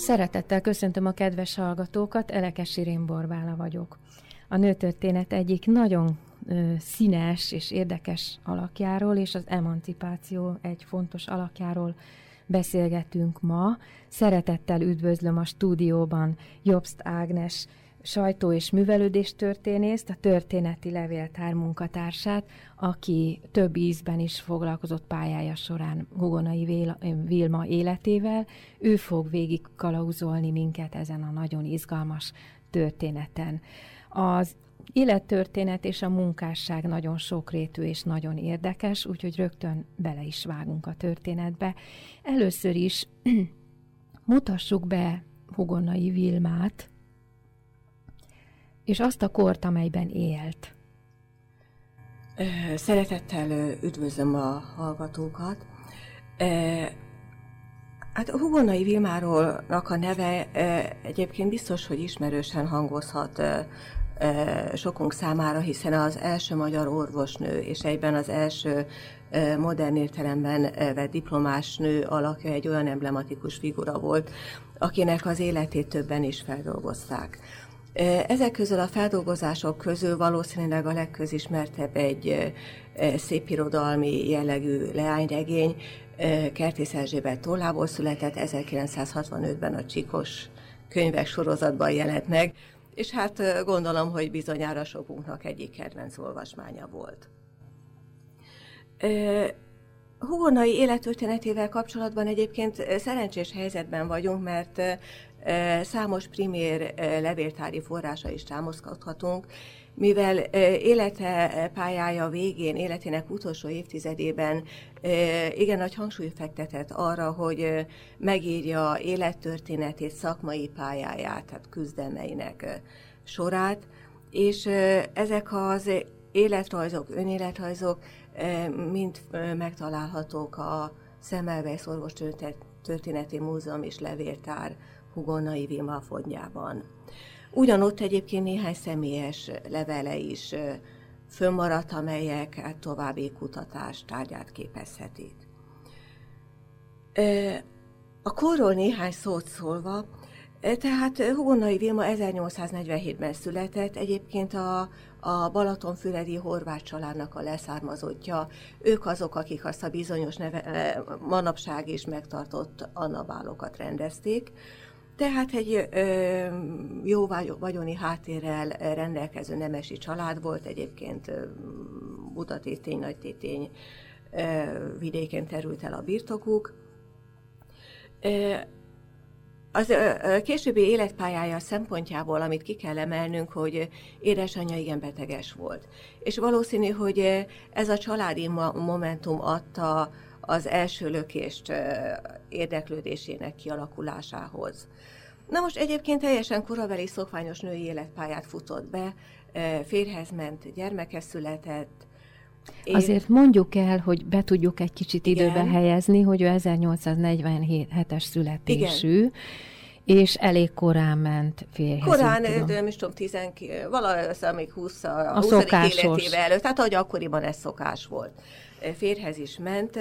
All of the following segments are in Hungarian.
Szeretettel köszöntöm a kedves hallgatókat, Elekes Irén Borbála vagyok. A nőtörténet egyik nagyon ö, színes és érdekes alakjáról, és az emancipáció egy fontos alakjáról beszélgetünk ma. Szeretettel üdvözlöm a stúdióban Jobst Ágnes sajtó- és művelődés történészt, a történeti levéltár munkatársát, aki több ízben is foglalkozott pályája során Hugonai Vilma életével. Ő fog végig kalauzolni minket ezen a nagyon izgalmas történeten. Az élettörténet és a munkásság nagyon sokrétű és nagyon érdekes, úgyhogy rögtön bele is vágunk a történetbe. Először is mutassuk be Hugonai Vilmát, és azt a kort, amelyben élt. Szeretettel üdvözlöm a hallgatókat. Hát Hugonai Vilmárolnak a neve egyébként biztos, hogy ismerősen hangozhat sokunk számára, hiszen az első magyar orvosnő, és egyben az első modern értelemben vett diplomás nő alakja egy olyan emblematikus figura volt, akinek az életét többen is feldolgozták. Ezek közül a feldolgozások közül valószínűleg a legközismertebb egy szépirodalmi jellegű leányregény, Kertész Erzsébet tollából született, 1965-ben a Csikos könyvek sorozatban jelent meg, és hát gondolom, hogy bizonyára sokunknak egyik kedvenc olvasmánya volt. Hugonai élettörténetével kapcsolatban egyébként szerencsés helyzetben vagyunk, mert Számos primér levéltári forrása is támaszkodhatunk, mivel élete pályája végén, életének utolsó évtizedében igen nagy hangsúly fektetett arra, hogy megírja élettörténetét, szakmai pályáját, tehát küzdelmeinek sorát, és ezek az életrajzok, önéletrajzok mind megtalálhatók a Szemelweis Orvos Történeti Múzeum és Levéltár Hugonai Vilma fondjában. Ugyanott egyébként néhány személyes levele is fönnmaradt, amelyek hát további kutatás tárgyát képezhetik. A korról néhány szót szólva, tehát Hugonai Vilma 1847-ben született, egyébként a, a Balatonfüredi horvát családnak a leszármazottja. Ők azok, akik azt a bizonyos neve, manapság is megtartott annabálokat rendezték. Tehát egy ö, jó vagyoni háttérrel rendelkező nemesi család volt, egyébként Butatétény, Nagytétény vidéken terült el a birtokuk. Az későbbi életpályája szempontjából, amit ki kell emelnünk, hogy édesanyja igen beteges volt. És valószínű, hogy ez a családi momentum adta az első lökést érdeklődésének kialakulásához. Na most egyébként teljesen korabeli szokványos női életpályát futott be, férhez ment, gyermeke született, én... Azért mondjuk el, hogy be tudjuk egy kicsit Igen. időbe helyezni, hogy ő 1847-es születésű, Igen. és elég korán ment férjhez. Korán, nem is tudom, 10, valahol még 20 a, a 20. életével előtt, tehát ahogy akkoriban ez szokás volt. Férhez is ment,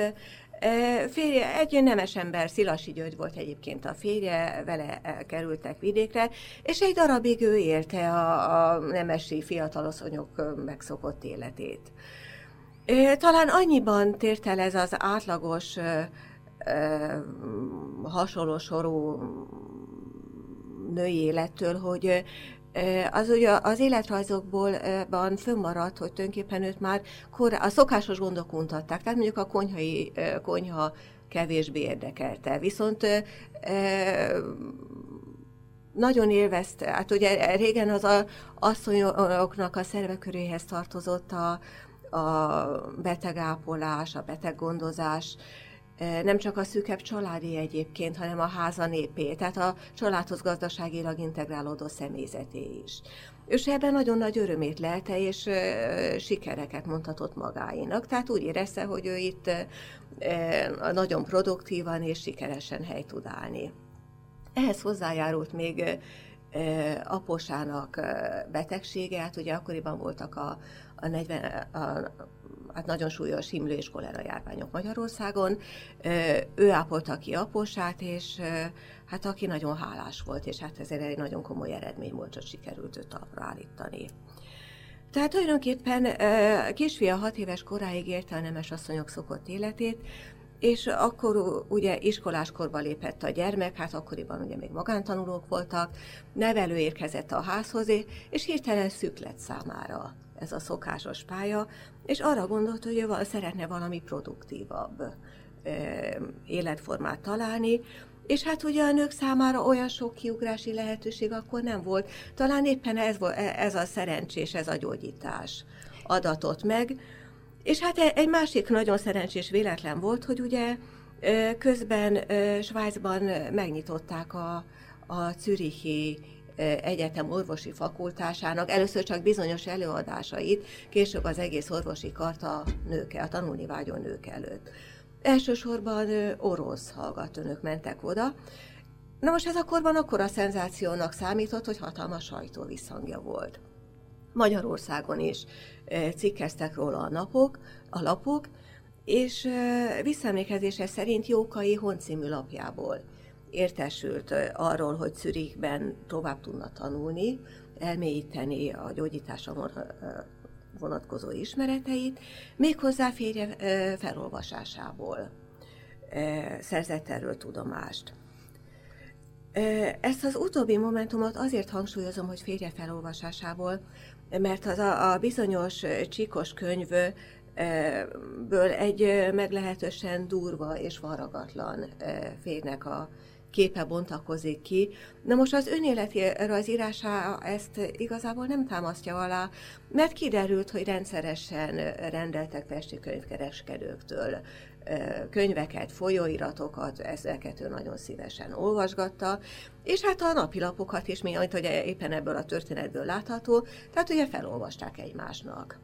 Férje, egy nemes ember, Szilasi György volt egyébként a férje, vele kerültek vidékre, és egy darabig ő élte a, a nemesi fiataloszonyok megszokott életét. Talán annyiban tért el ez az átlagos, hasonló sorú női élettől, hogy az ugye az életrajzokból fönnmaradt, hogy tulajdonképpen őt már kor, a szokásos gondok untatták, tehát mondjuk a konyhai, konyha kevésbé érdekelte. Viszont nagyon élvezte, hát ugye régen az a asszonyoknak a szerveköréhez tartozott a, a betegápolás, a beteggondozás, nem csak a szűkebb családi egyébként, hanem a háza népé, tehát a családhoz gazdaságilag integrálódó személyzeté is. És ebben nagyon nagy örömét lelte, és sikereket mondhatott magáinak. Tehát úgy érezte, hogy ő itt nagyon produktívan és sikeresen hely tud állni. Ehhez hozzájárult még aposának betegsége, hát ugye akkoriban voltak a, a 40, a, hát nagyon súlyos himlő és kolera járványok Magyarországon. Ő ápolta ki aposát, és hát aki nagyon hálás volt, és hát ez egy nagyon komoly eredmény volt, hogy sikerült őt talpra állítani. Tehát tulajdonképpen kisfia hat éves koráig élte a nemes asszonyok szokott életét, és akkor ugye iskoláskorba lépett a gyermek, hát akkoriban ugye még magántanulók voltak, nevelő érkezett a házhoz, és hirtelen szűk lett számára ez a szokásos pálya, és arra gondolt, hogy ő szeretne valami produktívabb életformát találni, és hát ugye a nők számára olyan sok kiugrási lehetőség akkor nem volt. Talán éppen ez, ez a szerencsés, ez a gyógyítás adatott meg, és hát e, egy másik nagyon szerencsés véletlen volt, hogy ugye közben Svájcban megnyitották a, a Zürichi Egyetem orvosi fakultásának először csak bizonyos előadásait, később az egész orvosi karta nők, a tanulni vágyó nők előtt. Elsősorban orosz hallgatónők mentek oda, Na most ez a korban akkora szenzációnak számított, hogy hatalmas sajtó visszhangja volt. Magyarországon is cikkeztek róla a napok, a lapok, és visszaemlékezése szerint Jókai Honcímű lapjából értesült arról, hogy Zürichben tovább tudna tanulni, elmélyíteni a gyógyításra vonatkozó ismereteit, méghozzá férje felolvasásából szerzett erről tudomást. Ezt az utóbbi momentumot azért hangsúlyozom, hogy férje felolvasásából, mert az a, a bizonyos csíkos könyvből egy meglehetősen durva és varagatlan férnek a képe bontakozik ki. Na most az önéleti rajzírása ezt igazából nem támasztja alá, mert kiderült, hogy rendszeresen rendeltek festi könyvkereskedőktől könyveket, folyóiratokat, ezeket ő nagyon szívesen olvasgatta, és hát a napilapokat is, mint hogy éppen ebből a történetből látható, tehát ugye felolvasták egymásnak.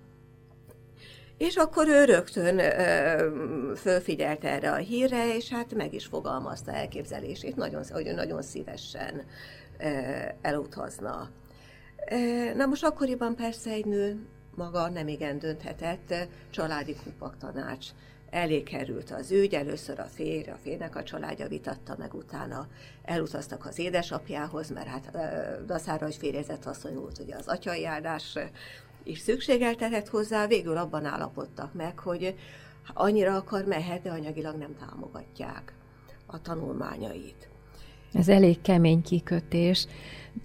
És akkor ő rögtön ö, fölfigyelt erre a hírre, és hát meg is fogalmazta elképzelését, nagyon, hogy ő nagyon szívesen ö, elutazna. Na most akkoriban persze egy nő maga nem igen dönthetett, családi kupak tanács elé került az ügy, először a férj, a férnek a családja vitatta meg, utána elutaztak az édesapjához, mert hát daszára, hogy férjezett asszony volt ugye az atyai áldás is szükségeltetett hozzá, végül abban állapodtak meg, hogy annyira akar mehet, de anyagilag nem támogatják a tanulmányait. Ez elég kemény kikötés,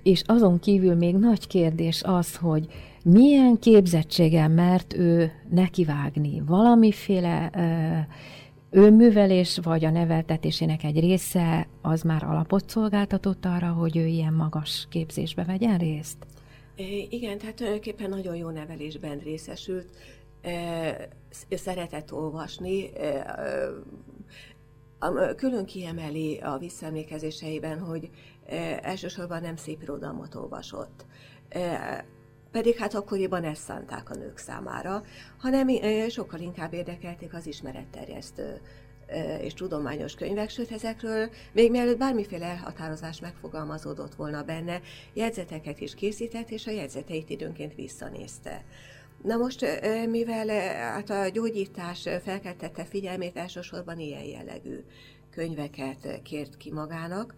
és azon kívül még nagy kérdés az, hogy milyen képzettséggel mert ő nekivágni. Valamiféle ö, önművelés, vagy a neveltetésének egy része az már alapot szolgáltatott arra, hogy ő ilyen magas képzésbe vegyen részt? Igen, tehát tulajdonképpen nagyon jó nevelésben részesült. Szeretett olvasni, külön kiemeli a visszaemlékezéseiben, hogy elsősorban nem szép irodalmat olvasott pedig hát akkoriban ezt szánták a nők számára, hanem sokkal inkább érdekelték az ismeretterjesztő és tudományos könyvek, sőt ezekről még mielőtt bármiféle elhatározás megfogalmazódott volna benne, jegyzeteket is készített, és a jegyzeteit időnként visszanézte. Na most, mivel hát a gyógyítás felkeltette figyelmét, elsősorban ilyen jellegű könyveket kért ki magának,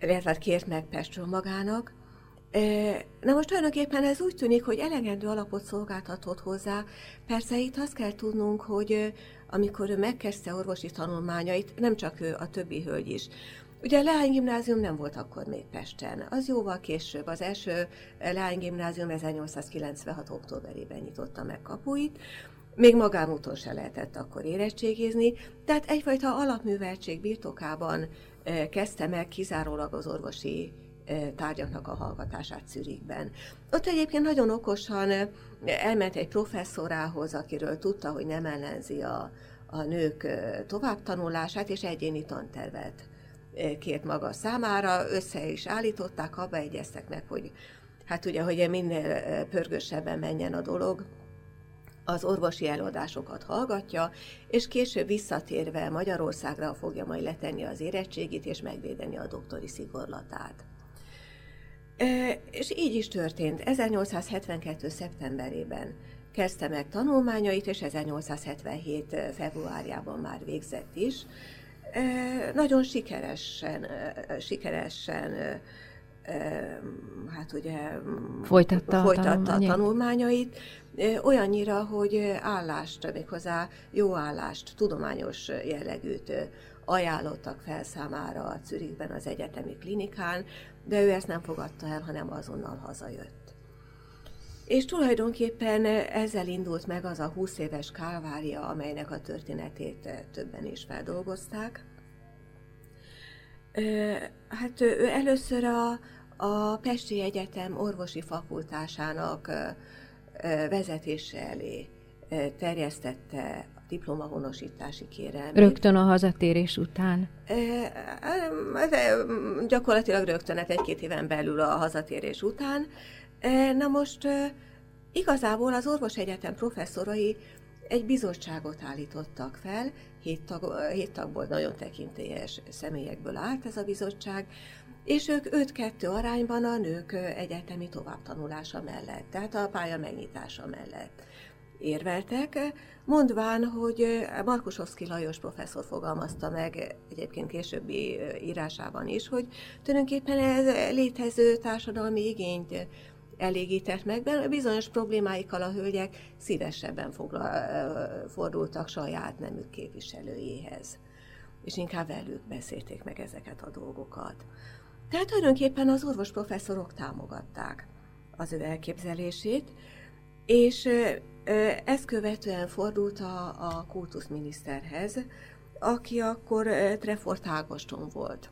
illetve kért meg Pestről magának, Na most tulajdonképpen ez úgy tűnik, hogy elegendő alapot szolgáltatott hozzá. Persze itt azt kell tudnunk, hogy amikor ő megkezdte orvosi tanulmányait, nem csak ő, a többi hölgy is. Ugye a leánygimnázium nem volt akkor még Pesten, az jóval később. Az első leánygimnázium 1896. októberében nyitotta meg kapuit, még magánúton se lehetett akkor érettségizni, tehát egyfajta alapműveltség birtokában kezdte meg kizárólag az orvosi tárgyaknak a hallgatását Zürichben. Ott egyébként nagyon okosan elment egy professzorához, akiről tudta, hogy nem ellenzi a, a nők továbbtanulását, és egyéni tantervet kért maga számára, össze is állították, abba egyeztek meg, hogy hát ugye, hogy minél pörgősebben menjen a dolog, az orvosi előadásokat hallgatja, és később visszatérve Magyarországra fogja majd letenni az érettségit, és megvédeni a doktori szigorlatát. És így is történt. 1872. szeptemberében kezdte meg tanulmányait, és 1877. februárjában már végzett is. Nagyon sikeresen, sikeresen hát ugye folytatta, folytatta a tanulmányait, olyannyira, hogy állást, méghozzá jó állást, tudományos jellegűt ajánlottak fel számára a Zürichben az egyetemi klinikán, de ő ezt nem fogadta el, hanem azonnal hazajött. És tulajdonképpen ezzel indult meg az a 20 éves kálvária, amelynek a történetét többen is feldolgozták. Hát ő először a, a Pesti Egyetem orvosi fakultásának vezetése elé terjesztette diplomahonosítási kérelmét. Rögtön a hazatérés után? Gyakorlatilag rögtön, hát egy-két éven belül a hazatérés után. Na most igazából az orvosegyetem professzorai egy bizottságot állítottak fel, hét, tag, hét tagból nagyon tekintélyes személyekből állt ez a bizottság, és ők 5-2 arányban a nők egyetemi továbbtanulása mellett, tehát a pálya megnyitása mellett érveltek, mondván, hogy Markusovszki Lajos professzor fogalmazta meg egyébként későbbi írásában is, hogy tulajdonképpen ez létező társadalmi igényt elégített meg, mert bizonyos problémáikkal a hölgyek szívesebben foglal, fordultak saját nemük képviselőjéhez, és inkább velük beszélték meg ezeket a dolgokat. Tehát tulajdonképpen az orvos professzorok támogatták az ő elképzelését, és ezt követően fordult a, a kultuszminiszterhez, aki akkor Trefort Ágoston volt.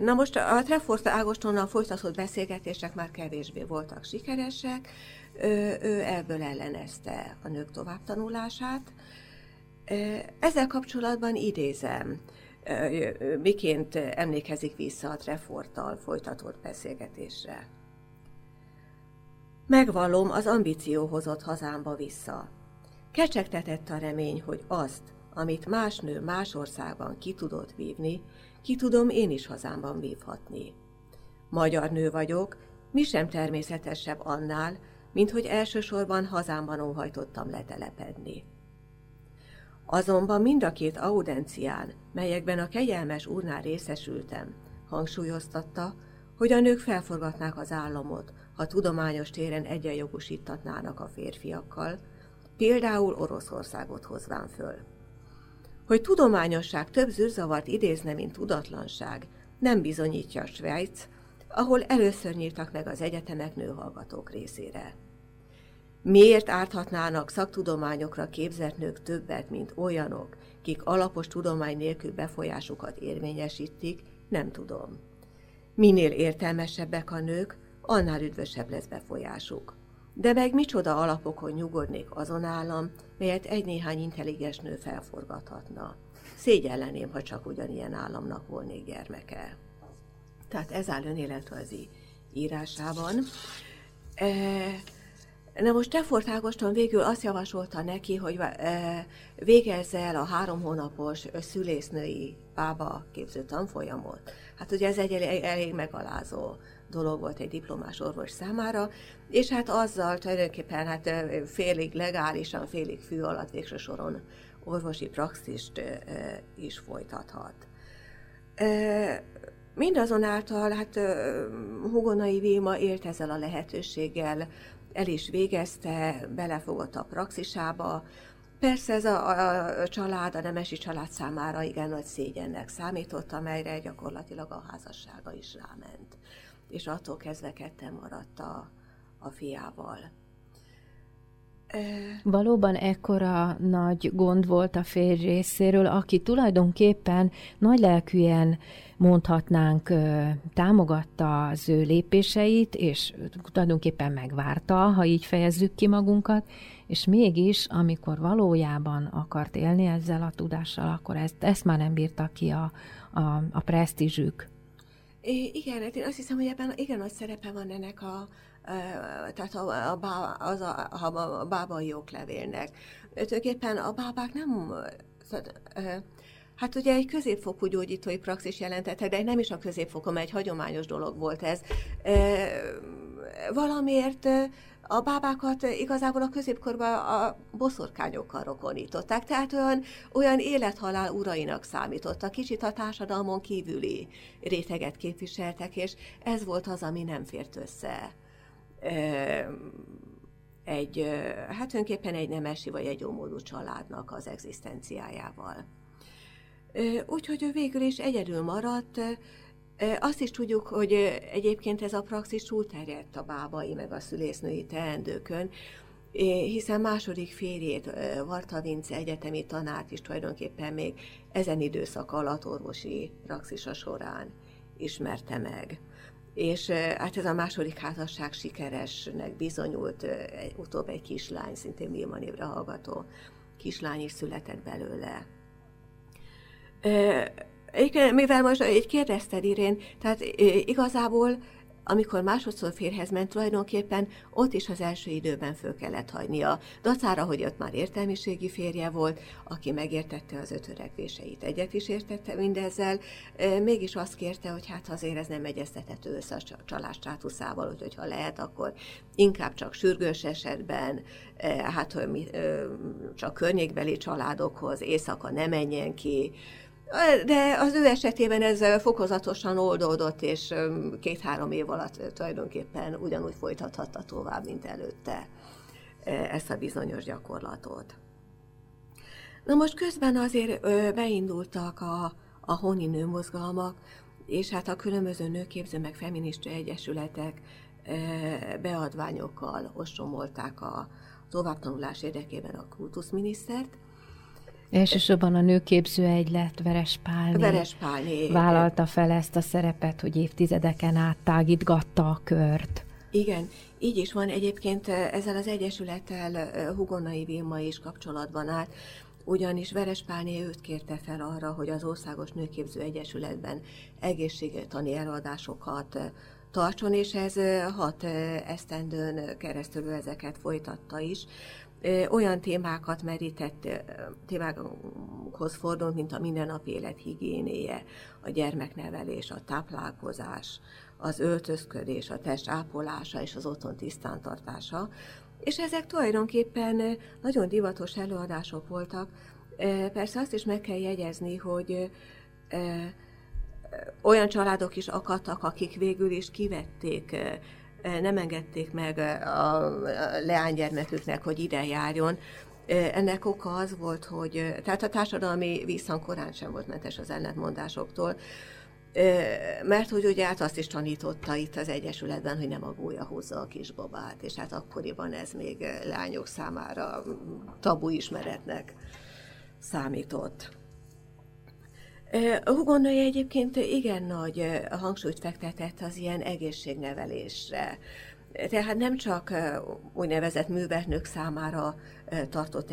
Na most a Trefort Ágostonnal folytatott beszélgetések már kevésbé voltak sikeresek, ő ebből ellenezte a nők továbbtanulását. Ezzel kapcsolatban idézem, miként emlékezik vissza a Treforttal folytatott beszélgetésre. Megvallom, az ambíció hozott hazámba vissza. Kecsegtetett a remény, hogy azt, amit más nő más országban ki tudott vívni, ki tudom én is hazámban vívhatni. Magyar nő vagyok, mi sem természetesebb annál, mint hogy elsősorban hazámban óhajtottam letelepedni. Azonban mind a két audencián, melyekben a kegyelmes úrnál részesültem, hangsúlyoztatta, hogy a nők felforgatnák az államot, ha tudományos téren egyenjogosítatnának a férfiakkal, például Oroszországot hozván föl. Hogy tudományosság több zűrzavart idézne, mint tudatlanság, nem bizonyítja a Svájc, ahol először nyíltak meg az egyetemek nőhallgatók részére. Miért árthatnának szaktudományokra képzett nők többet, mint olyanok, kik alapos tudomány nélkül befolyásukat érvényesítik, nem tudom. Minél értelmesebbek a nők, annál üdvösebb lesz befolyásuk. De meg micsoda alapokon nyugodnék azon állam, melyet egy-néhány intelligens nő felforgathatna. Szégyelleném, ha csak ugyanilyen államnak volnék gyermeke. Tehát ez áll önéletrajzi írásában. E, Na most Tefort Ágoston végül azt javasolta neki, hogy e, végezze el a három hónapos szülésznői bába képző tanfolyamot. Hát ugye ez egy elég, elég megalázó dolog volt egy diplomás orvos számára, és hát azzal tulajdonképpen hát félig legálisan, félig fű alatt végső soron orvosi praxist is folytathat. Mindazonáltal hát Hugonai Vilma élt ezzel a lehetőséggel, el is végezte, belefogott a praxisába. Persze ez a, a, a család, a nemesi család számára igen nagy szégyennek számított, amelyre gyakorlatilag a házassága is ráment. És attól kezdve ketten maradt a, a fiával. Valóban ekkora nagy gond volt a férj részéről, aki tulajdonképpen nagy lelkűen mondhatnánk, támogatta az ő lépéseit, és tulajdonképpen megvárta, ha így fejezzük ki magunkat, és mégis, amikor valójában akart élni ezzel a tudással, akkor ezt, ezt már nem bírta ki a, a, a presztízsük. Igen, hát én azt hiszem, hogy ebben igen nagy szerepe van ennek a, tehát a, a, bá, az a, a, a bábai oklevélnek. Tulajdonképpen a bábák nem... Hát ugye egy középfokú gyógyítói praxis jelentette, de nem is a középfokon, mert egy hagyományos dolog volt ez. Valamiért a bábákat igazából a középkorban a boszorkányokkal rokonították, tehát olyan, olyan élethalál urainak számítottak, kicsit a társadalmon kívüli réteget képviseltek, és ez volt az, ami nem fért össze egy, hát önképpen egy nemesi vagy egy jómódú családnak az egzisztenciájával. Úgyhogy ő végül is egyedül maradt, azt is tudjuk, hogy egyébként ez a praxis túlterjedt a bábai meg a szülésznői teendőkön, hiszen második férjét, Varta Vince egyetemi tanárt is tulajdonképpen még ezen időszak alatt orvosi praxisa során ismerte meg és hát ez a második házasság sikeresnek bizonyult, utóbb egy kislány, szintén Vilma névre hallgató kislány is született belőle. Mivel most így kérdezted, Irén, tehát igazából amikor másodszor férhez ment, tulajdonképpen ott is az első időben föl kellett hagynia. Dacára, hogy ott már értelmiségi férje volt, aki megértette az ötörekvéseit. Egyet is értette mindezzel, mégis azt kérte, hogy hát azért ez nem egyeztethető össze a csalás státuszával, úgyhogy ha lehet, akkor inkább csak sürgős esetben, hát hogy csak környékbeli családokhoz, éjszaka ne menjen ki, de az ő esetében ez fokozatosan oldódott, és két-három év alatt tulajdonképpen ugyanúgy folytathatta tovább, mint előtte ezt a bizonyos gyakorlatot. Na most közben azért beindultak a, a honi nőmozgalmak, és hát a különböző nőképző meg feminista egyesületek beadványokkal ostromolták a továbbtanulás érdekében a kultuszminisztert, Elsősorban a nőképző egylet Veres Pálné, Veres Pálné vállalta fel ezt a szerepet, hogy évtizedeken át tágítgatta a kört. Igen, így is van. Egyébként ezzel az egyesülettel Hugonai Vilma is kapcsolatban állt, ugyanis Veres Pálné őt kérte fel arra, hogy az Országos Nőképző Egyesületben egészségtani előadásokat tartson, és ez hat esztendőn keresztül ezeket folytatta is olyan témákat merített, témákhoz fordult, mint a mindennapi élet higiénéje, a gyermeknevelés, a táplálkozás, az öltözködés, a test ápolása és az otthon tisztántartása. És ezek tulajdonképpen nagyon divatos előadások voltak. Persze azt is meg kell jegyezni, hogy olyan családok is akadtak, akik végül is kivették nem engedték meg a leánygyermeküknek, hogy ide járjon. Ennek oka az volt, hogy tehát a társadalmi visszhang korán sem volt mentes az ellentmondásoktól, mert hogy ugye hát azt is tanította itt az Egyesületben, hogy nem a gólya húzza a kisbabát, és hát akkoriban ez még lányok számára tabu ismeretnek számított. Hugonai egyébként igen nagy hangsúlyt fektetett az ilyen egészségnevelésre. Tehát nem csak úgynevezett műveltnők számára tartott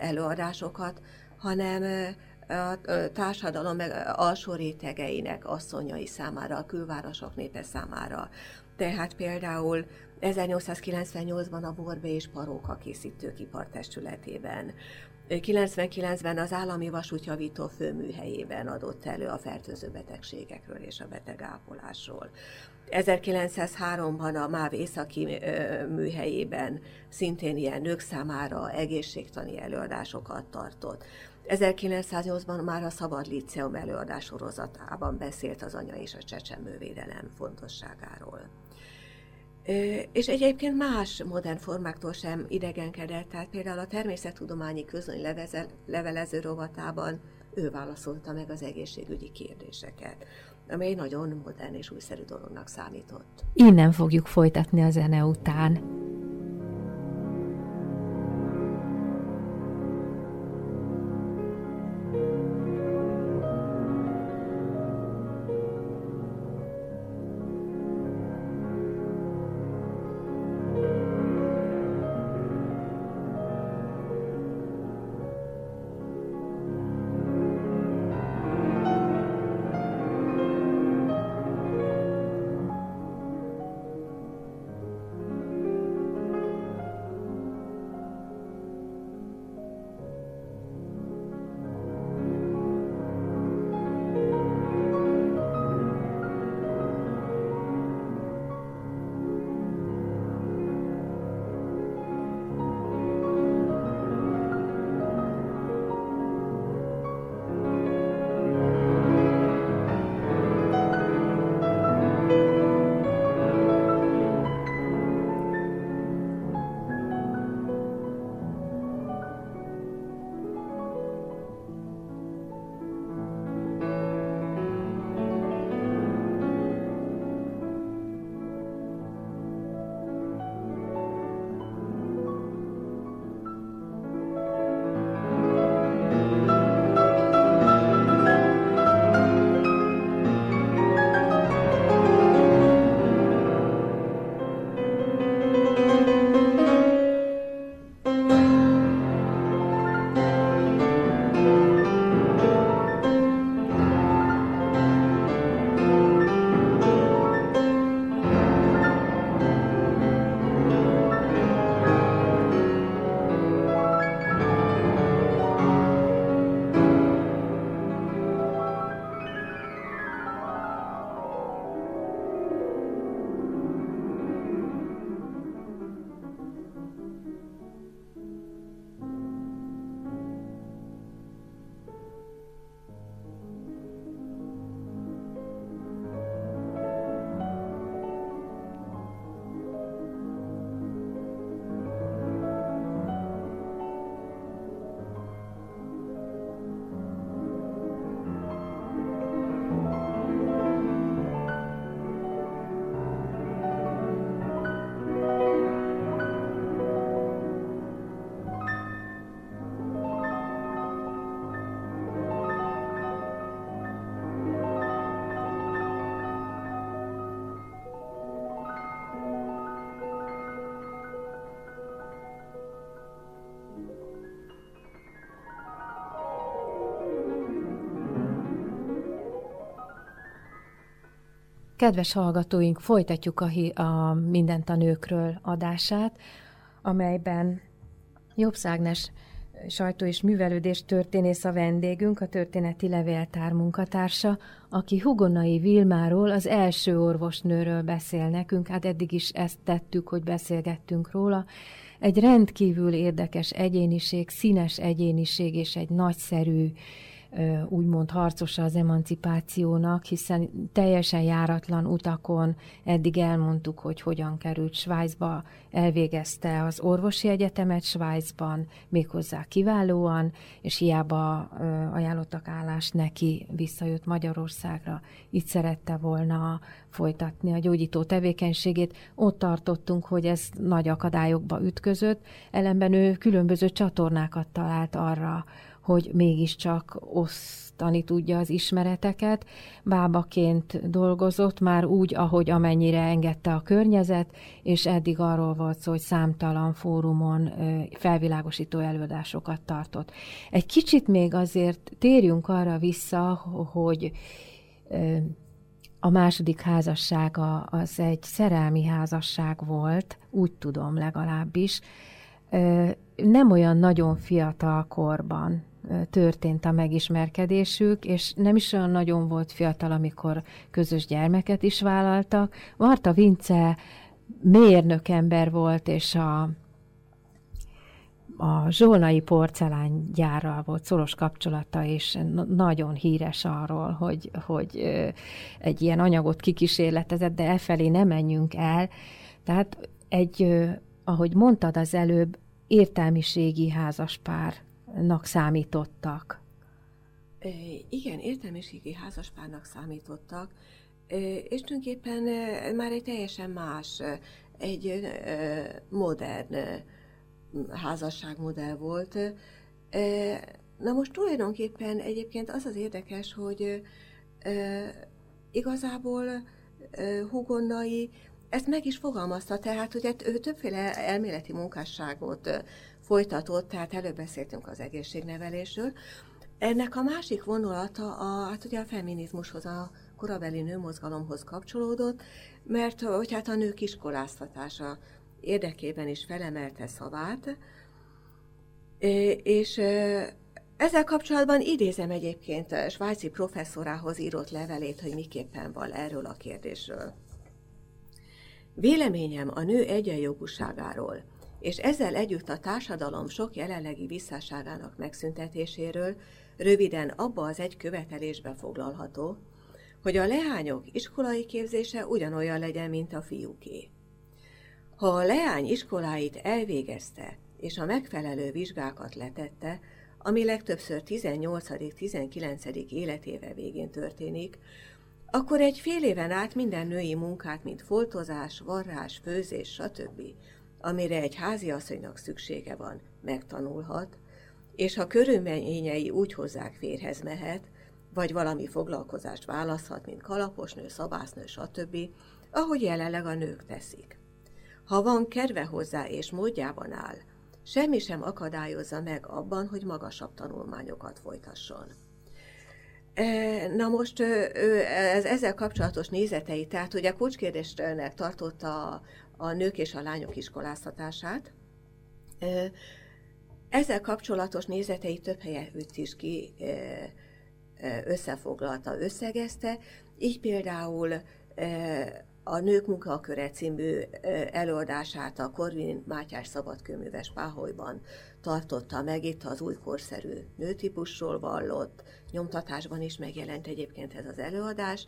előadásokat, hanem a társadalom meg alsó rétegeinek, asszonyai számára, a külvárosok népe számára. Tehát például 1898-ban a Borbe és Paróka készítőkipar testületében 99-ben az állami vasútjavító főműhelyében adott elő a fertőző betegségekről és a betegápolásról. 1903-ban a MÁV északi műhelyében szintén ilyen nők számára egészségtani előadásokat tartott. 1908-ban már a Szabad Líceum előadás sorozatában beszélt az anya és a csecsemővédelem fontosságáról. És egyébként más modern formáktól sem idegenkedett, tehát például a természettudományi közöny levelező rovatában ő válaszolta meg az egészségügyi kérdéseket, ami egy nagyon modern és újszerű dolognak számított. Innen fogjuk folytatni a zene után. Kedves hallgatóink, folytatjuk a, a Mindent a nőkről adását, amelyben Jobbszágnes sajtó és művelődés történész a vendégünk, a történeti levéltár munkatársa, aki Hugonai Vilmáról, az első orvosnőről beszél nekünk, hát eddig is ezt tettük, hogy beszélgettünk róla. Egy rendkívül érdekes egyéniség, színes egyéniség és egy nagyszerű úgymond harcosa az emancipációnak, hiszen teljesen járatlan utakon eddig elmondtuk, hogy hogyan került Svájcba, elvégezte az orvosi egyetemet Svájcban, méghozzá kiválóan, és hiába ajánlottak állást neki, visszajött Magyarországra, itt szerette volna folytatni a gyógyító tevékenységét. Ott tartottunk, hogy ez nagy akadályokba ütközött, ellenben ő különböző csatornákat talált arra, hogy mégiscsak osztani tudja az ismereteket. Bábaként dolgozott már úgy, ahogy amennyire engedte a környezet, és eddig arról volt szó, hogy számtalan fórumon felvilágosító előadásokat tartott. Egy kicsit még azért térjünk arra vissza, hogy a második házassága az egy szerelmi házasság volt, úgy tudom legalábbis, nem olyan nagyon fiatal korban történt a megismerkedésük, és nem is olyan nagyon volt fiatal, amikor közös gyermeket is vállaltak. Marta Vince mérnök ember volt, és a, a zsolnai porcelángyárral volt szoros kapcsolata, és nagyon híres arról, hogy, hogy egy ilyen anyagot kikísérletezett, de e felé nem menjünk el. Tehát egy, ahogy mondtad az előbb, értelmiségi házaspár nak számítottak. Igen, értelmiségi házaspárnak számítottak, és tulajdonképpen már egy teljesen más, egy modern házasságmodell volt. Na most tulajdonképpen egyébként az az érdekes, hogy igazából Hugonnai ezt meg is fogalmazta, tehát ugye ő többféle elméleti munkásságot folytatott, tehát előbb beszéltünk az egészségnevelésről. Ennek a másik vonulata a, hát ugye a feminizmushoz, a korabeli nőmozgalomhoz kapcsolódott, mert hogy hát a nők iskoláztatása érdekében is felemelte szavát, és ezzel kapcsolatban idézem egyébként a svájci professzorához írott levelét, hogy miképpen van erről a kérdésről. Véleményem a nő egyenjogúságáról és ezzel együtt a társadalom sok jelenlegi visszáságának megszüntetéséről röviden abba az egy követelésbe foglalható, hogy a leányok iskolai képzése ugyanolyan legyen, mint a fiúké. Ha a leány iskoláit elvégezte, és a megfelelő vizsgákat letette, ami legtöbbször 18.-19. életéve végén történik, akkor egy fél éven át minden női munkát, mint foltozás, varrás, főzés, stb amire egy háziasszonynak szüksége van, megtanulhat, és ha körülményei úgy hozzák férhez mehet, vagy valami foglalkozást választhat, mint kalaposnő, szabásznő, stb., ahogy jelenleg a nők teszik. Ha van kedve hozzá és módjában áll, semmi sem akadályozza meg abban, hogy magasabb tanulmányokat folytasson. Na most ez, ezzel kapcsolatos nézetei, tehát ugye a kulcskérdésnek tartotta a nők és a lányok iskoláztatását. Ezzel kapcsolatos nézetei több helyen őt is ki összefoglalta, összegezte. Így például a Nők munkaköre című előadását a Korvin Mátyás szabadkőműves Páholyban tartotta meg, itt az új korszerű nőtípusról vallott, nyomtatásban is megjelent egyébként ez az előadás,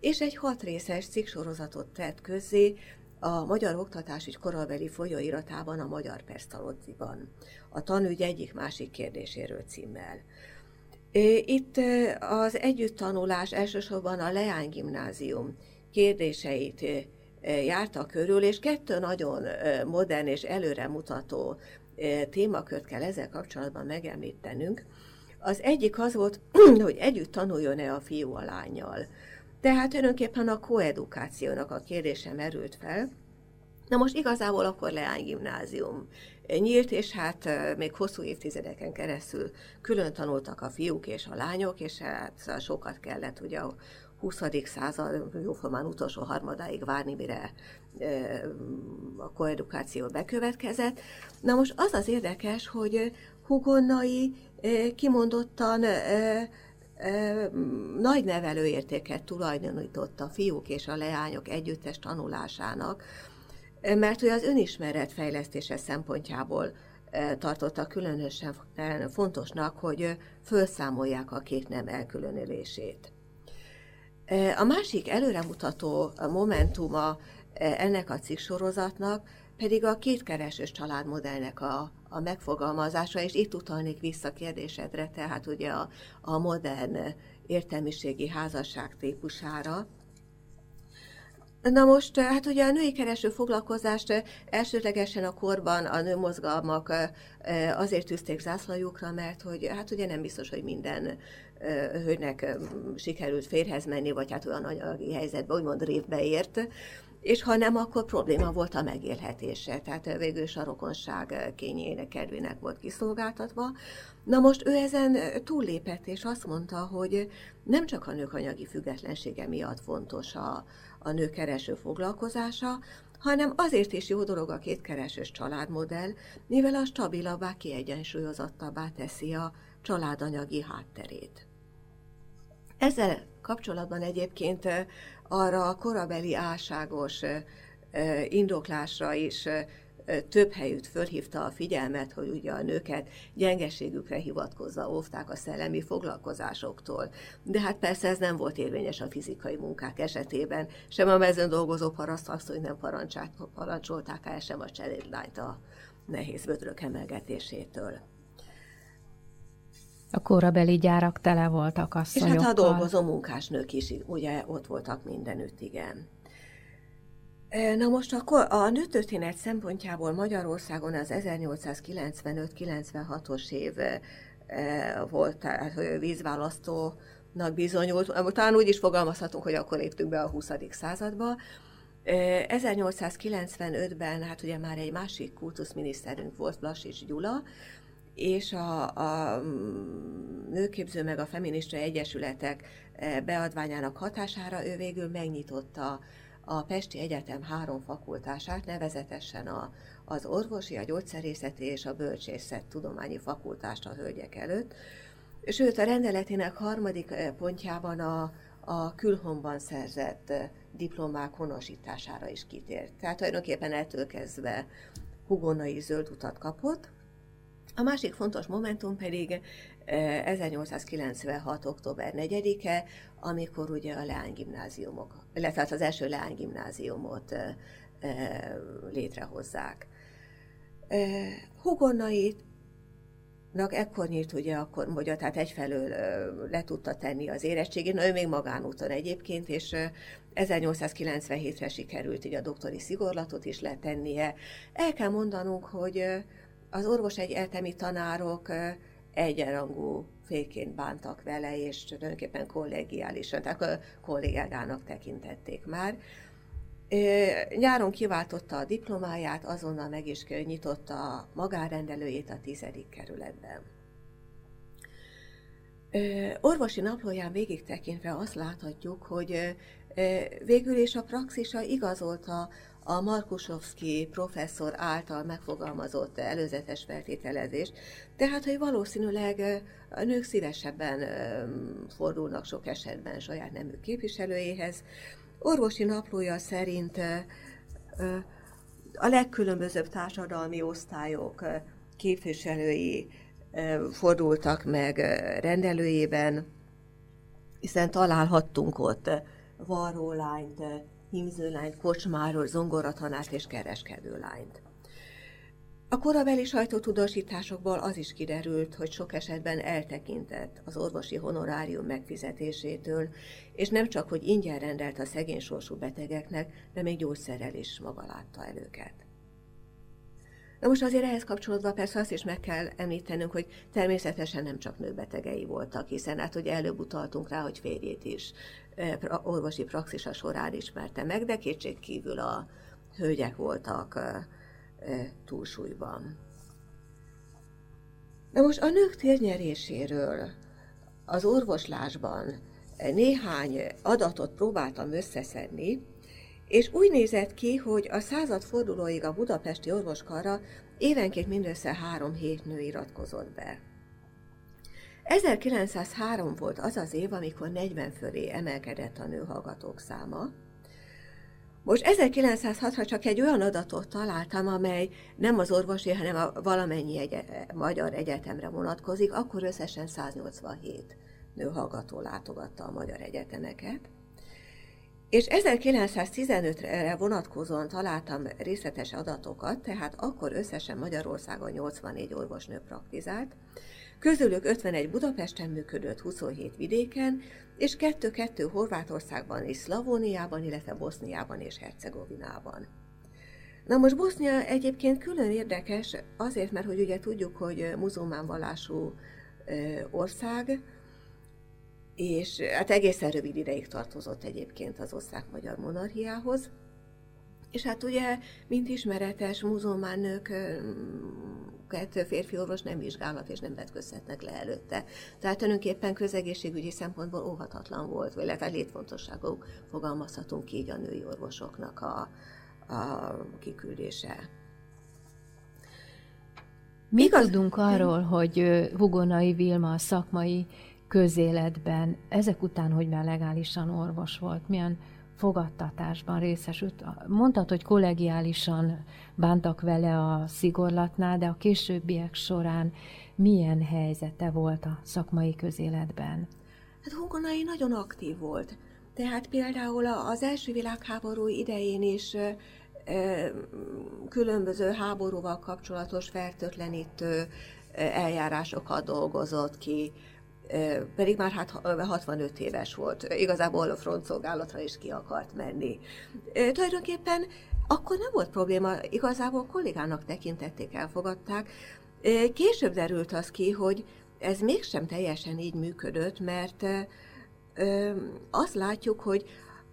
és egy hat részes cikksorozatot tett közzé a Magyar Oktatási Korabeli folyóiratában, a Magyar Persztalociban, a tanügy egyik-másik kérdéséről címmel. Itt az együttanulás elsősorban a Leány Gimnázium kérdéseit járta körül, és kettő nagyon modern és előremutató témakört kell ezzel kapcsolatban megemlítenünk. Az egyik az volt, hogy együtt tanuljon-e a fiú a lányjal. Tehát tulajdonképpen a koedukációnak a kérdése merült fel. Na most igazából akkor Leány gimnázium nyílt, és hát még hosszú évtizedeken keresztül külön tanultak a fiúk és a lányok, és hát szóval sokat kellett ugye 20. század jóformán utolsó harmadáig várni, mire a koedukáció bekövetkezett. Na most az az érdekes, hogy Hugonnai kimondottan nagy nevelőértéket tulajdonított a fiúk és a leányok együttes tanulásának, mert hogy az önismeret fejlesztése szempontjából tartotta különösen fontosnak, hogy felszámolják a két nem elkülönülését. A másik előremutató momentuma ennek a cikk sorozatnak pedig a kétkeresős családmodellnek a, a megfogalmazása, és itt utalnék vissza kérdésedre, tehát ugye a, a modern értelmiségi házasság típusára, Na most, hát ugye a női kereső foglalkozást elsőlegesen a korban a nőmozgalmak azért tűzték zászlajukra, mert hogy hát ugye nem biztos, hogy minden hölgynek sikerült férhez menni, vagy hát olyan anyagi helyzetben, úgymond révbe ért, és ha nem, akkor probléma volt a megélhetése, tehát végül is a rokonság kényének, kedvének volt kiszolgáltatva. Na most ő ezen túllépett, és azt mondta, hogy nem csak a nők anyagi függetlensége miatt fontos a, a nő kereső foglalkozása, hanem azért is jó dolog a kétkeresős családmodell, mivel a stabilabbá, kiegyensúlyozottabbá teszi a családanyagi hátterét. Ezzel kapcsolatban egyébként arra a korabeli álságos indoklásra is több helyütt fölhívta a figyelmet, hogy ugye a nőket gyengeségükre hivatkozva óvták a szellemi foglalkozásoktól. De hát persze ez nem volt érvényes a fizikai munkák esetében, sem a mezőn dolgozó parasztasszony nem parancsolták el, sem a cselédlányt a nehéz vödrök emelgetésétől. A korabeli gyárak tele voltak asszonyokkal. És hát a dolgozó munkásnők is ugye ott voltak mindenütt, igen. Na most akkor a nőtörténet szempontjából Magyarországon az 1895-96-os év volt, tehát vízválasztónak bizonyult. Talán úgy is fogalmazhatunk, hogy akkor léptünk be a 20. századba. 1895-ben hát ugye már egy másik kultuszminiszterünk volt, Blasics Gyula, és a, a nőképző meg a feminista egyesületek e, beadványának hatására ő végül megnyitotta a Pesti Egyetem három fakultását, nevezetesen a, az orvosi, a gyógyszerészeti és a bölcsészet tudományi fakultást a hölgyek előtt. Sőt, a rendeletének harmadik e, pontjában a, a külhonban szerzett e, diplomák honosítására is kitért. Tehát tulajdonképpen ettől kezdve hugonai zöld utat kapott, a másik fontos momentum pedig 1896. Eh, október 4-e, amikor ugye a leánygimnáziumok, illetve hát az első leánygimnáziumot eh, eh, létrehozzák. Hugonnait ekkor nyílt ugye akkor mondja, tehát egyfelől le tudta tenni az érettségét, na ő még magánúton egyébként, és 1897-re sikerült így a doktori szigorlatot is letennie. El kell mondanunk, hogy az orvos egy eltemi tanárok egyenrangú féként bántak vele, és tulajdonképpen kollegiálisan, tehát kollégának tekintették már. Nyáron kiváltotta a diplomáját, azonnal meg is nyitotta a magárendelőjét a tizedik kerületben. Orvosi naplóján végig tekintve azt láthatjuk, hogy végül is a praxisa igazolta a Markusovski professzor által megfogalmazott előzetes feltételezést, tehát, hogy valószínűleg a nők szívesebben fordulnak sok esetben saját nemű képviselőjéhez. Orvosi naplója szerint a legkülönbözőbb társadalmi osztályok képviselői fordultak meg rendelőjében, hiszen találhattunk ott varrólányt, hímzőlányt, kocsmáros, zongoratanárt és kereskedőlányt. A korabeli sajtótudósításokból az is kiderült, hogy sok esetben eltekintett az orvosi honorárium megfizetésétől, és nem csak, hogy ingyen rendelt a szegény sorsú betegeknek, de még gyógyszerrel is maga látta el őket. Na most azért ehhez kapcsolódva persze azt is meg kell említenünk, hogy természetesen nem csak nőbetegei voltak, hiszen hát ugye előbb utaltunk rá, hogy férjét is orvosi praxisa során ismerte meg, de kétség kívül a hölgyek voltak túlsúlyban. Na most a nők térnyeréséről az orvoslásban néhány adatot próbáltam összeszedni, és úgy nézett ki, hogy a század fordulóig a budapesti orvoskarra évenként mindössze három hét nő iratkozott be. 1903 volt az az év, amikor 40 fölé emelkedett a nőhallgatók száma. Most 1906-ra csak egy olyan adatot találtam, amely nem az orvosi, hanem a valamennyi egy- magyar egyetemre vonatkozik, akkor összesen 187 nőhallgató látogatta a magyar egyetemeket. És 1915-re vonatkozóan találtam részletes adatokat, tehát akkor összesen Magyarországon 84 orvosnő praktizált, közülük 51 Budapesten működött, 27 vidéken, és 2-2 Horvátországban és Szlavóniában, illetve Boszniában és Hercegovinában. Na most Bosznia egyébként külön érdekes, azért, mert hogy ugye tudjuk, hogy muzulmán vallású ország, és hát egészen rövid ideig tartozott egyébként az osztrák-magyar monarchiához. És hát ugye, mint ismeretes, muzulmán nők kettő férfi orvos nem vizsgálnak és nem vetközhetnek le előtte. Tehát tulajdonképpen közegészségügyi szempontból óhatatlan volt, vagy lehet létfontosságú fogalmazhatunk így a női orvosoknak a, a kiküldése. Mi Igaz? tudunk arról, hogy Hugonai Vilma a szakmai közéletben, ezek után, hogy már legálisan orvos volt, milyen fogadtatásban részesült. Mondtad, hogy kollegiálisan bántak vele a szigorlatnál, de a későbbiek során milyen helyzete volt a szakmai közéletben? Hát Hugonai nagyon aktív volt. Tehát például az első világháború idején is különböző háborúval kapcsolatos fertőtlenítő eljárásokat dolgozott ki, pedig már hát 65 éves volt, igazából a frontszolgálatra is ki akart menni. Tulajdonképpen akkor nem volt probléma, igazából kollégának tekintették, elfogadták. Később derült az ki, hogy ez mégsem teljesen így működött, mert azt látjuk, hogy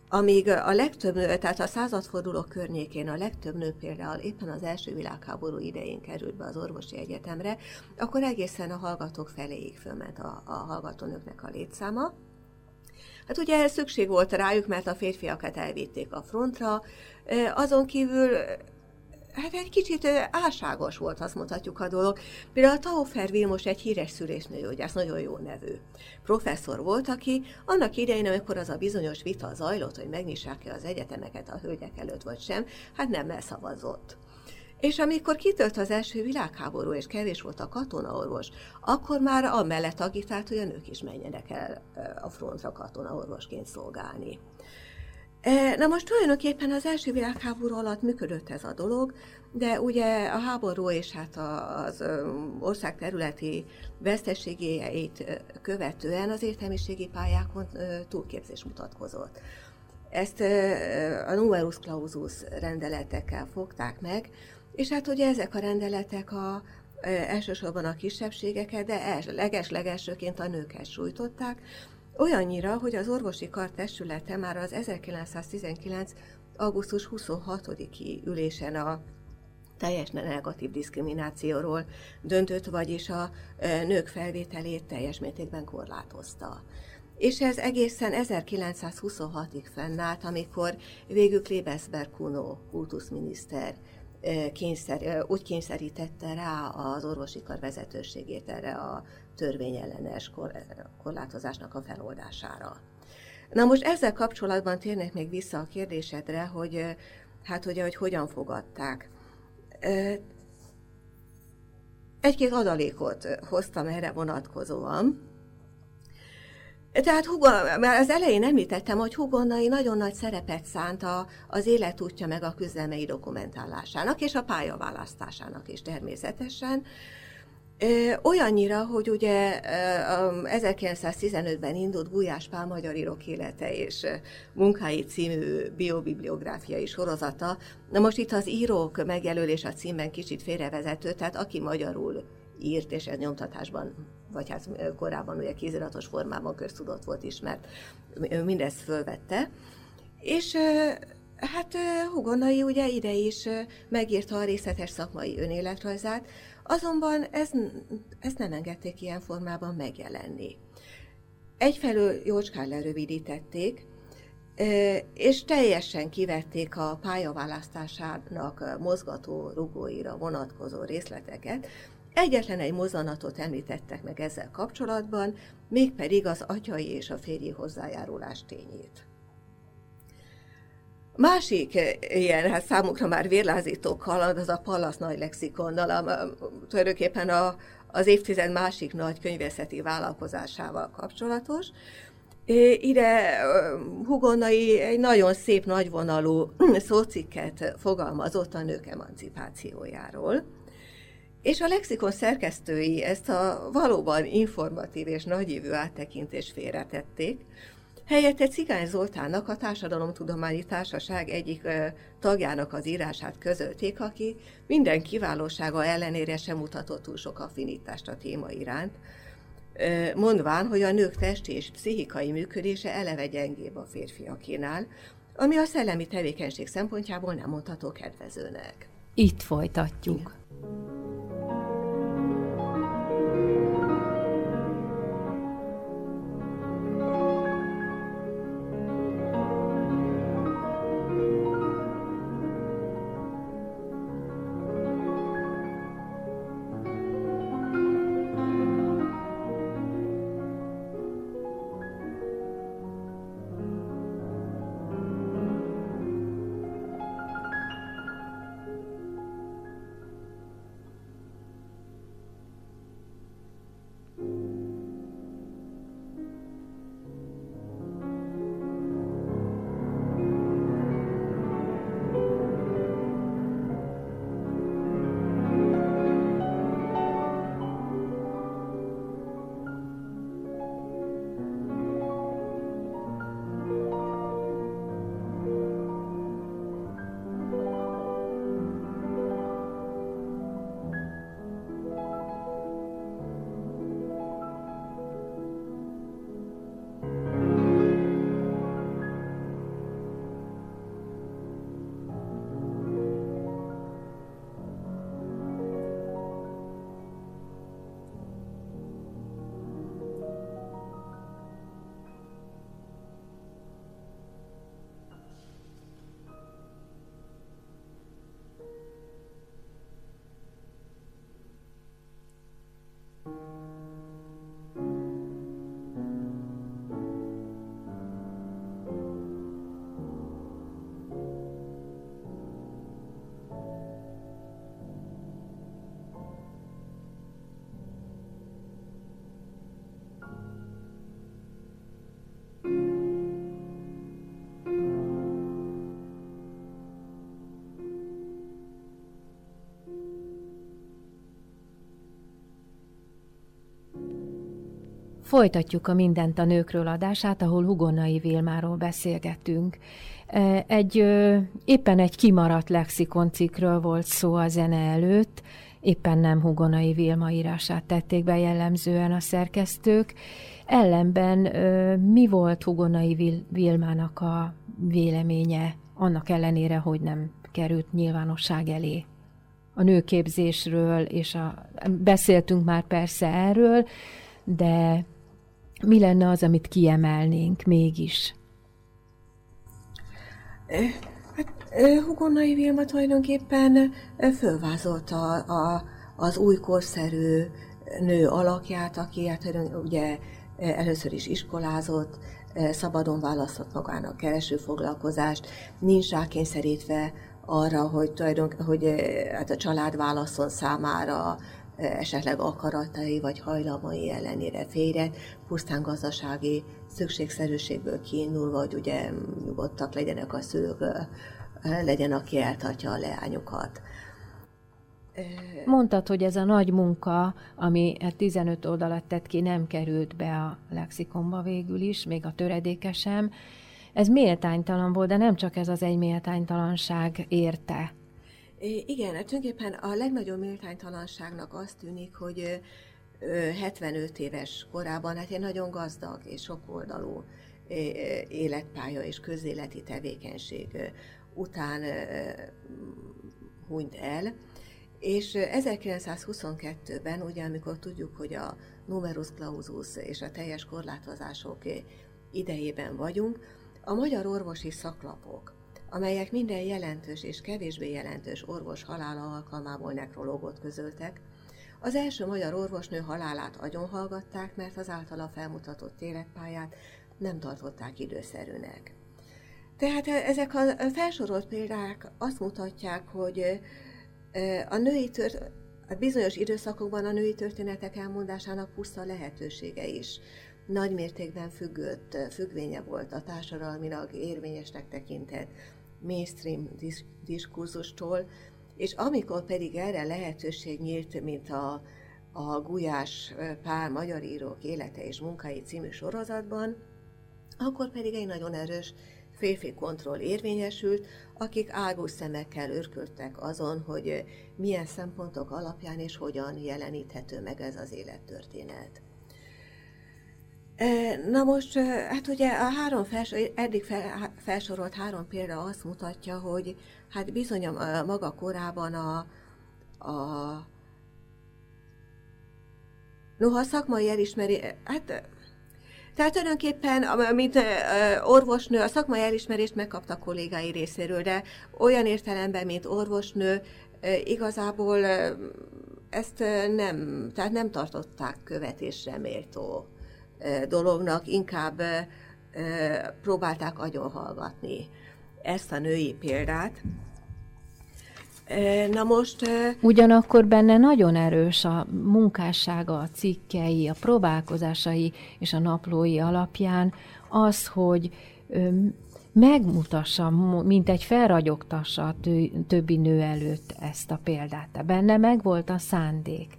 amíg a legtöbb nő, tehát a századforduló környékén a legtöbb nő például éppen az első világháború idején került be az orvosi egyetemre, akkor egészen a hallgatók feléig fölment a, a hallgatónőknek a létszáma. Hát ugye ez szükség volt rájuk, mert a férfiakat elvitték a frontra, azon kívül hát egy kicsit álságos volt, azt mondhatjuk a dolog. Például a Taufer Vilmos egy híres szülésznőgyógyász, nagyon jó nevű professzor volt, aki annak idején, amikor az a bizonyos vita zajlott, hogy megnyissák-e az egyetemeket a hölgyek előtt vagy sem, hát nem elszavazott. És amikor kitört az első világháború, és kevés volt a katonaorvos, akkor már amellett agitált, hogy a nők is menjenek el a frontra katonaorvosként szolgálni. Na most tulajdonképpen az első világháború alatt működött ez a dolog, de ugye a háború és hát az ország területi veszteségeit követően az értelmiségi pályákon túlképzés mutatkozott. Ezt a numerus clausus rendeletekkel fogták meg, és hát ugye ezek a rendeletek a, elsősorban a kisebbségeket, de leges-legelsőként a nőket sújtották, Olyannyira, hogy az orvosi kar testülete már az 1919. augusztus 26-i ülésen a teljes negatív diszkriminációról döntött, vagyis a nők felvételét teljes mértékben korlátozta. És ez egészen 1926-ig fennállt, amikor végül Klebesberg Kuno kultuszminiszter kényszer, úgy kényszerítette rá az orvosi kar vezetőségét erre a törvényellenes korlátozásnak a feloldására. Na most ezzel kapcsolatban térnek még vissza a kérdésedre, hogy hát ugye, hogy hogyan fogadták. Egy-két adalékot hoztam erre vonatkozóan. Tehát Hugo, már az elején említettem, hogy Hugonnai nagyon nagy szerepet szánt a, az életútja meg a küzdelmei dokumentálásának és a pályaválasztásának is természetesen. Olyannyira, hogy ugye 1915-ben indult Gulyás Pál Magyar Írok élete és munkái című biobibliográfiai sorozata. Na most itt az írók megjelölés a címben kicsit félrevezető, tehát aki magyarul írt, és ez nyomtatásban, vagy hát korábban ugye kéziratos formában köztudott volt ismert, mindezt fölvette. És hát Hugonai ugye ide is megírta a részletes szakmai önéletrajzát, Azonban ez, ezt nem engedték ilyen formában megjelenni. Egyfelől jócskán lerövidítették, és teljesen kivették a pályaválasztásának mozgató rugóira vonatkozó részleteket. Egyetlen egy mozanatot említettek meg ezzel kapcsolatban, mégpedig az atyai és a férji hozzájárulás tényét. Másik ilyen, hát számukra már vérlázító kaland, az a Pallas nagy lexikonnal, a, tulajdonképpen a, az évtized másik nagy könyvészeti vállalkozásával kapcsolatos. Ide Hugonai egy nagyon szép, nagyvonalú szócikket fogalmazott a nők emancipációjáról. És a lexikon szerkesztői ezt a valóban informatív és nagyívű áttekintést félretették, Helyette Cigány Zoltánnak a Társadalomtudományi Társaság egyik ö, tagjának az írását közölték, aki minden kiválósága ellenére sem mutatott túl sok affinitást a téma iránt, ö, mondván, hogy a nők testi és pszichikai működése eleve gyengébb a férfiakénál, ami a szellemi tevékenység szempontjából nem mondható kedvezőnek. Itt folytatjuk. Igen. Folytatjuk a Mindent a nőkről adását, ahol Hugonai Vilmáról beszélgetünk. E, egy, éppen egy kimaradt lexikoncikről volt szó a zene előtt, éppen nem Hugonai Vilma írását tették be jellemzően a szerkesztők. Ellenben mi volt Hugonai Vilmának a véleménye, annak ellenére, hogy nem került nyilvánosság elé? A nőképzésről, és a, beszéltünk már persze erről, de mi lenne az, amit kiemelnénk mégis? Hát Hugonai Vilma tulajdonképpen fölvázolta a, az új korszerű nő alakját, aki hát ugye először is iskolázott, szabadon választott magának kereső foglalkozást, nincs rákényszerítve arra, hogy, hogy hát a család válaszol számára esetleg akaratai vagy hajlamai ellenére félre, pusztán gazdasági szükségszerűségből kiindulva, hogy ugye nyugodtak legyenek a szülők, legyen, aki eltartja a leányokat. Mondtad, hogy ez a nagy munka, ami 15 oldalat tett ki, nem került be a lexikonba végül is, még a töredéke sem. Ez méltánytalan volt, de nem csak ez az egy méltánytalanság érte igen, hát tulajdonképpen a legnagyobb méltánytalanságnak azt tűnik, hogy 75 éves korában hát egy nagyon gazdag és sokoldalú életpálya és közéleti tevékenység után hunyt el, És 1922-ben, ugye amikor tudjuk, hogy a numerus clausus és a teljes korlátozások idejében vagyunk, a magyar orvosi szaklapok, amelyek minden jelentős és kevésbé jelentős orvos halála alkalmából nekrológot közöltek, az első magyar orvosnő halálát agyonhallgatták, mert az általa felmutatott életpályát nem tartották időszerűnek. Tehát ezek a felsorolt példák azt mutatják, hogy a női tört, a bizonyos időszakokban a női történetek elmondásának puszta lehetősége is nagy mértékben függött, függvénye volt a társadalmilag érvényesnek tekintett mainstream diskurzustól, és amikor pedig erre lehetőség nyílt, mint a, a Gulyás pár magyar írók élete és munkái című sorozatban, akkor pedig egy nagyon erős férfi kontroll érvényesült, akik águs szemekkel örködtek azon, hogy milyen szempontok alapján és hogyan jeleníthető meg ez az élettörténet. Na most, hát ugye a három felsor, eddig fel, felsorolt három példa azt mutatja, hogy hát bizony a maga korában a, a Noha a szakmai elismeri, hát tehát tulajdonképpen, mint orvosnő, a szakmai elismerést megkapta kollégái részéről, de olyan értelemben, mint orvosnő, igazából ezt nem, tehát nem tartották követésre méltó dolognak, inkább próbálták agyonhallgatni ezt a női példát. Na most... Ugyanakkor benne nagyon erős a munkássága, a cikkei, a próbálkozásai és a naplói alapján az, hogy megmutassa, mint egy felragyogtassa a többi nő előtt ezt a példát. Benne meg volt a szándék.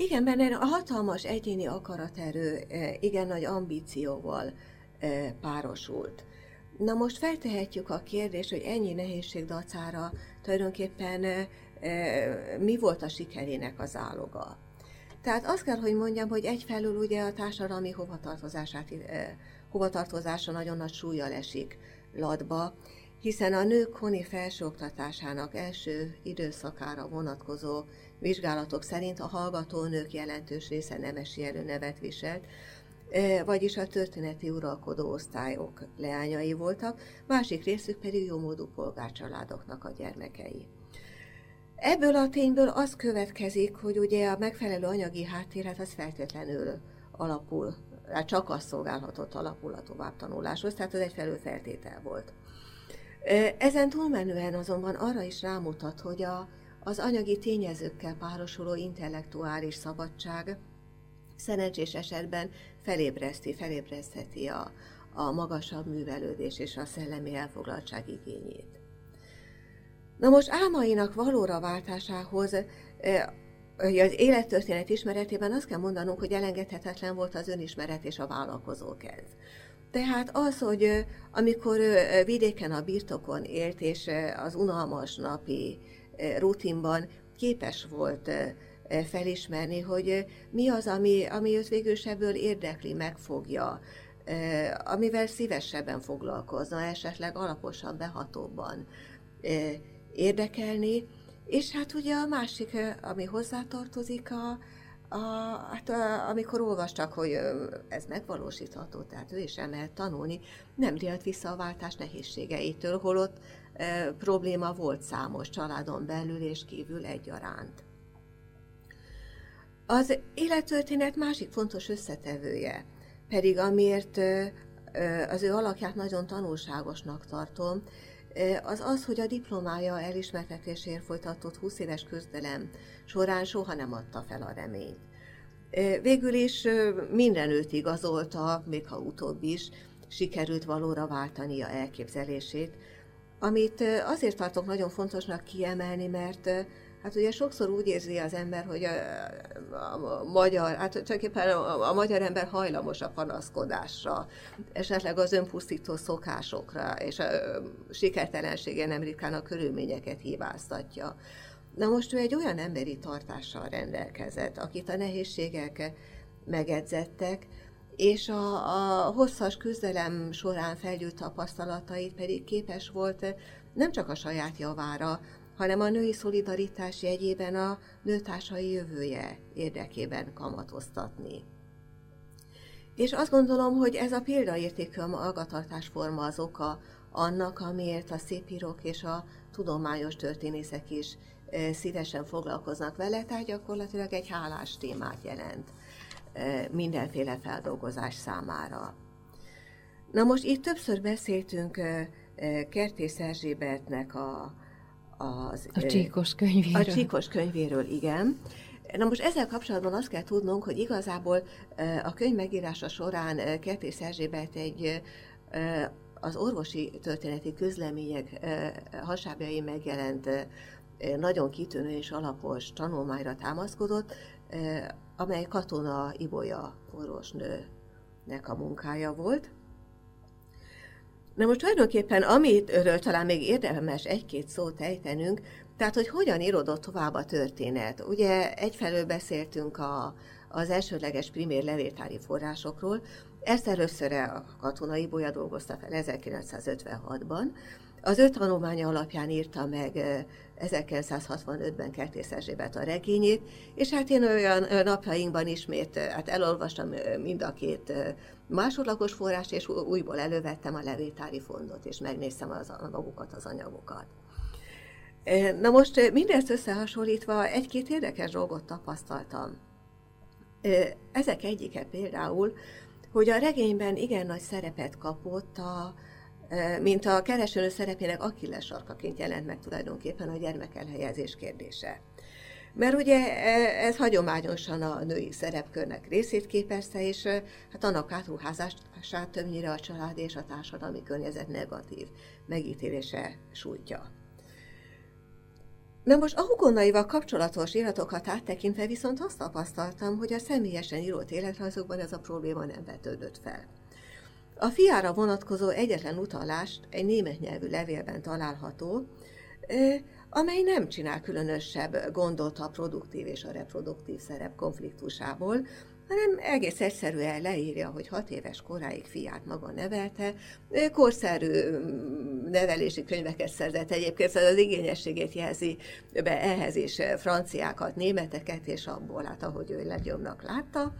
Igen, benne a hatalmas egyéni akaraterő igen nagy ambícióval párosult. Na most feltehetjük a kérdést, hogy ennyi nehézség dacára tulajdonképpen mi volt a sikerének az áloga. Tehát azt kell, hogy mondjam, hogy egyfelől ugye a társadalmi hovatartozását, hovatartozása nagyon nagy súlyjal esik ladba, hiszen a nők honi felsőoktatásának első időszakára vonatkozó vizsgálatok szerint a hallgatónők jelentős része nemesi előnevet viselt, vagyis a történeti uralkodó osztályok leányai voltak, másik részük pedig jómódú polgárcsaládoknak a gyermekei. Ebből a tényből az következik, hogy ugye a megfelelő anyagi háttéret az feltétlenül alapul, hát csak az szolgálhatott alapul a továbbtanuláshoz, tehát az egyfelől feltétel volt. Ezen túlmenően azonban arra is rámutat, hogy a, az anyagi tényezőkkel párosuló intellektuális szabadság szerencsés esetben felébreszti, felébresztheti a, a magasabb művelődés és a szellemi elfoglaltság igényét. Na most álmainak valóra váltásához az élettörténet ismeretében azt kell mondanunk, hogy elengedhetetlen volt az önismeret és a vállalkozó kedv. Tehát az, hogy amikor vidéken a birtokon élt, és az unalmas napi rutinban képes volt felismerni, hogy mi az, ami, ami őt végül ebből érdekli, megfogja, amivel szívesebben foglalkozna, esetleg alaposan, behatóbban érdekelni. És hát ugye a másik, ami hozzátartozik, a, a, hát a, amikor olvastak, hogy ez megvalósítható, tehát ő is el lehet tanulni, nem riadt vissza a váltás nehézségeitől, holott probléma volt számos családon belül és kívül egyaránt. Az élettörténet másik fontos összetevője, pedig amiért az ő alakját nagyon tanulságosnak tartom, az az, hogy a diplomája elismertetésért folytatott 20 éves küzdelem során soha nem adta fel a reményt. Végül is minden őt igazolta, még ha utóbb is, sikerült valóra váltania elképzelését, amit azért tartok nagyon fontosnak kiemelni, mert Hát ugye sokszor úgy érzi az ember, hogy a, a, a magyar, hát tulajdonképpen a, a magyar ember hajlamos a panaszkodásra, esetleg az önpusztító szokásokra, és a, a sikertelensége nem ritkán a körülményeket hibáztatja. Na most ő egy olyan emberi tartással rendelkezett, akit a nehézségek megedzettek, és a, a hosszas küzdelem során felgyűlt tapasztalatait pedig képes volt nem csak a saját javára, hanem a női szolidaritás jegyében a nőtársai jövője érdekében kamatoztatni. És azt gondolom, hogy ez a példaértékű magatartásforma az oka annak, amiért a szépírók és a tudományos történészek is szívesen foglalkoznak vele, tehát gyakorlatilag egy hálás témát jelent mindenféle feldolgozás számára. Na most itt többször beszéltünk Kertész Erzsébetnek a, az, a csíkos könyvéről. A csíkos könyvéről, igen. Na most ezzel kapcsolatban azt kell tudnunk, hogy igazából a könyv megírása során Kertész Erzsébet egy az orvosi történeti közlemények hasábjai megjelent nagyon kitűnő és alapos tanulmányra támaszkodott, amely Katona Ibolya orvosnőnek a munkája volt. Na most tulajdonképpen, amitől talán még érdemes egy-két szót ejtenünk, tehát, hogy hogyan írodott tovább a történet. Ugye egyfelől beszéltünk a, az elsődleges primér levéltári forrásokról, ezt először a katonai bolya dolgozta fel 1956-ban. Az öt tanulmánya alapján írta meg 1965-ben Kertész Erzsébet a regényét, és hát én olyan napjainkban ismét hát elolvastam mind a két másodlagos forrást, és újból elővettem a levétári fondot, és megnéztem az, magukat, az anyagokat. Na most mindezt összehasonlítva egy-két érdekes dolgot tapasztaltam. Ezek egyike például, hogy a regényben igen nagy szerepet kapott a, mint a keresőnő szerepének Akilles sarkaként jelent meg tulajdonképpen a gyermekelhelyezés kérdése. Mert ugye e, ez hagyományosan a női szerepkörnek részét képezte, és hát annak átruházását többnyire a család és a társadalmi környezet negatív megítélése sújtja. Na most a hugonaival kapcsolatos iratokat áttekintve viszont azt tapasztaltam, hogy a személyesen írott életrajzokban ez a probléma nem vetődött fel. A fiára vonatkozó egyetlen utalást egy német nyelvű levélben található, amely nem csinál különösebb gondot a produktív és a reproduktív szerep konfliktusából, hanem egész egyszerűen leírja, hogy hat éves koráig fiát maga nevelte, korszerű mm, nevelési könyveket szerzett egyébként, szóval az igényességét jelzi be ehhez is franciákat, németeket, és abból hát, ahogy ő legjobbnak látta.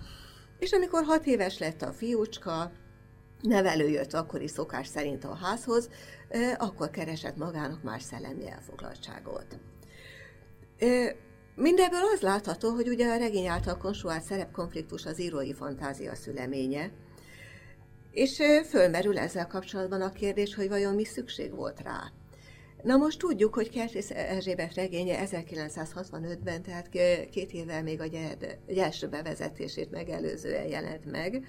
És amikor hat éves lett a fiúcska, nevelő jött akkori szokás szerint a házhoz, akkor keresett magának más szellemi elfoglaltságot. Mindebből az látható, hogy ugye a regény által konstruált szerepkonfliktus az írói fantázia szüleménye, és fölmerül ezzel kapcsolatban a kérdés, hogy vajon mi szükség volt rá. Na most tudjuk, hogy Kertész Erzsébet regénye 1965-ben, tehát két évvel még a első bevezetését megelőzően jelent meg.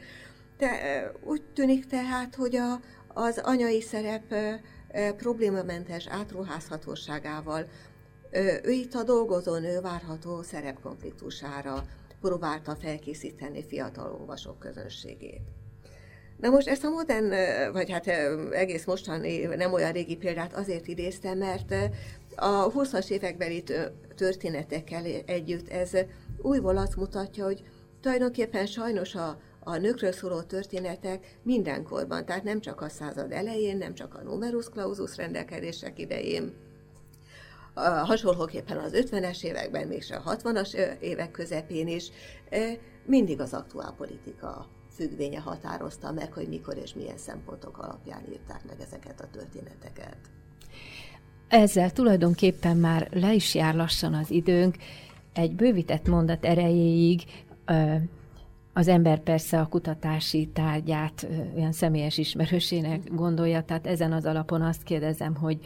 De úgy tűnik tehát, hogy a, az anyai szerep problémamentes átruházhatóságával ő itt a dolgozó nő várható szerepkonfliktusára próbálta felkészíteni fiatal olvasók közönségét. Na most ezt a modern, vagy hát egész mostani, nem olyan régi példát azért idéztem, mert a 20-as évekbeli történetekkel együtt ez újból azt mutatja, hogy tulajdonképpen sajnos a, a nőkről szóló történetek mindenkorban, tehát nem csak a század elején, nem csak a numerus clausus rendelkezések idején, hasonlóképpen az 50-es években, mégse a 60-as évek közepén is, mindig az aktuál politika függvénye határozta meg, hogy mikor és milyen szempontok alapján írták meg ezeket a történeteket. Ezzel tulajdonképpen már le is jár lassan az időnk. Egy bővített mondat erejéig az ember persze a kutatási tárgyát olyan személyes ismerősének gondolja, tehát ezen az alapon azt kérdezem, hogy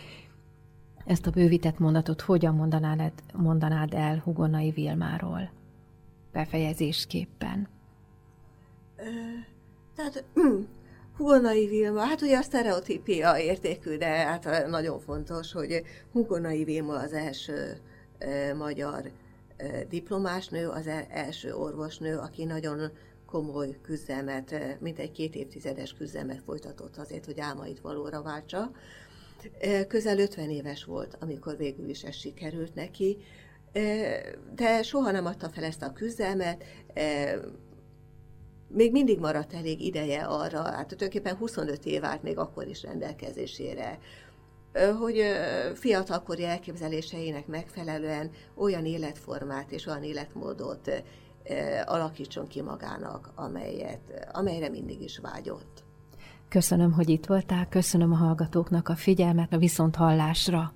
ezt a bővített mondatot hogyan mondanád, mondanád el Hugonai Vilmáról befejezésképpen? tehát hm, Hugonai Vilma, hát ugye a sztereotípia értékű, de hát nagyon fontos, hogy Hugonai Vilma az első magyar e, diplomásnő, az első orvosnő, aki nagyon komoly küzdelmet, mint egy két évtizedes küzdelmet folytatott azért, hogy álmait valóra váltsa. Közel 50 éves volt, amikor végül is ez sikerült neki, de soha nem adta fel ezt a küzdelmet, még mindig maradt elég ideje arra, hát tulajdonképpen 25 év állt még akkor is rendelkezésére, hogy fiatalkori elképzeléseinek megfelelően olyan életformát és olyan életmódot alakítson ki magának, amelyet, amelyre mindig is vágyott. Köszönöm, hogy itt voltál, köszönöm a hallgatóknak a figyelmet, a viszonthallásra.